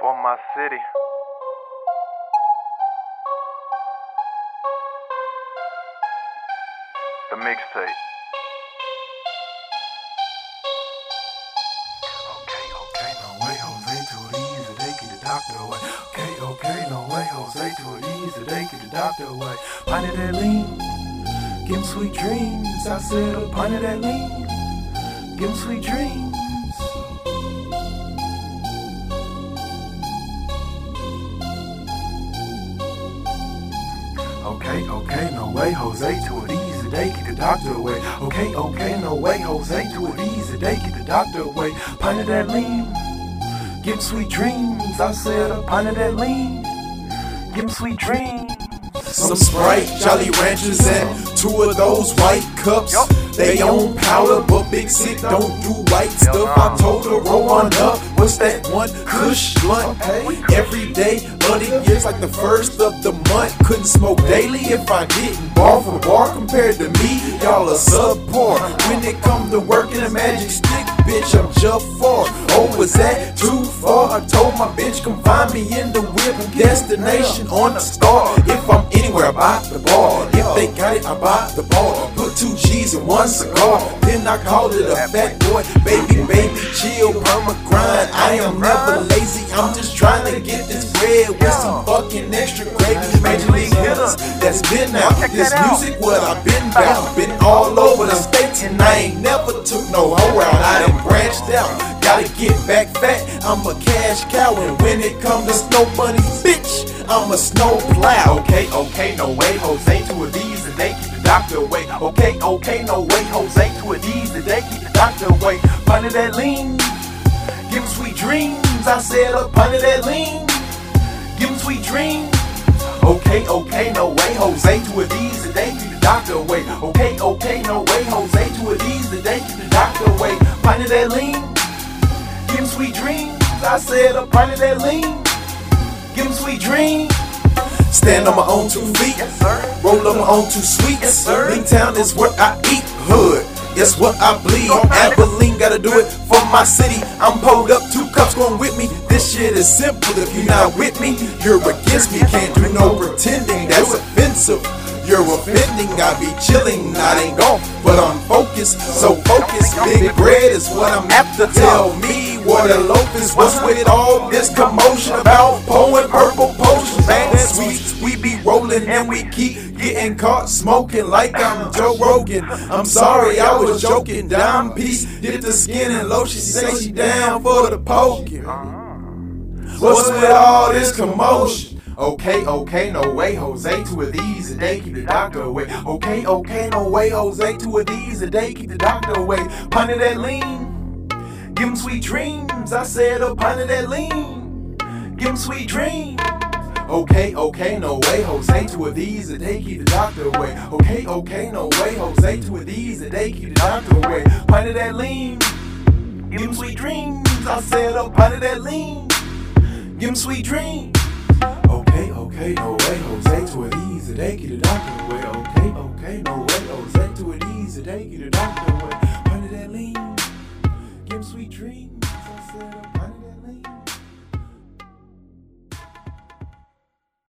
for my city. The mixtape. Okay, okay, no way, Jose, too easy, they get the doctor away. Okay, okay, no way, Jose, too easy, they get the doctor away. Pint of that lean, give him sweet dreams. I said a pint of that lean, give him sweet dreams. Okay, okay, no way, Jose, to it easy, day, keep the doctor away. Okay, okay, no way, Jose, to it easy, day, keep the doctor away. Pint of that lean, give sweet dreams. I said a pint of that lean, give him sweet dreams. Some Sprite, Jolly Ranchers, and two of those white cups. They own powder, but Big Sik don't do white stuff. I told her, roll on up. What's that one? Kush blunt. Every day the year's like the first of the month. Couldn't smoke daily if I didn't bar for bar. Compared to me, y'all are subpar. When it come to working a magic stick, bitch, I'm just far. Oh, was that too far? I told my bitch, come find me in the whip. Destination on the star. If I'm anywhere, I buy the ball. If they got it, I buy the bar. Put two G's in one cigar. Then I called it a Phat Boi. Baby, baby, chill, I'm a grind. I am never lazy. I'm just trying to get this bread with some fucking extra gravy. Major league hitters that's been out. This music, what I've been about. Been all over the states and I ain't never took no hoe out. I done branched out. Gotta get back fat. I'm a cash cow, and when it comes to snow money, bitch, I'm a snow plow. Okay, okay, no way, Jose two of these and they keep the doctor away. Okay, okay, no way, Jose two of these and they keep the doctor away. Pint of that lean, give him sweet dreams. I said a pint of that lean, give him sweet dreams. Okay, okay, no way, Jose two of these and they keep the doctor away. Okay, okay, no way, Jose two of these and they keep the doctor away. Pint of that lean. Give him sweet dreams. I said a pint of that lean. Give him sweet dreams. Stand on my own two feet. Yes. Roll on my own two sweets. Yes, sir. Town is where I eat. Hood. It's what I bleed. Abilene gotta do it for my city. I'm pulled up, two cups going with me. This shit is simple. If you're not with me, you're against me. Can't do no pretending. That's offensive. You're offending. I be chilling. I ain't gone, but I'm focused. So focused. Big bread is what I'm after. Tell me what a loaf is. What's with all this commotion about pouring purple potions? Man, sweets. We be rolling and we keep getting caught smoking like I'm Joe Rogan. I'm sorry, I was joking. Dime piece did the skin and lotion. Say she down for the poking. What's with all this commotion? Okay, okay, no way, Jose, two of these a day, keep the doctor away. Okay, okay, no way, Jose, two of these a day, keep the doctor away. Pint that lean, give him sweet dreams. I said oh, pint of that lean, give him sweet dreams. Okay, okay, no way, Jose, two of these a day, keep the doctor away. Okay, okay, no way, Jose, two of these a day, keep the doctor away. Pint that lean, give him sweet dreams. I said oh, pint of that lean, give him sweet dreams. Okay, no way, Jose, two of these a day, keep the doctor away. Okay, okay, no way, Jose, two of these a day, keep the doctor away. Pint of that lean, give him sweet dreams.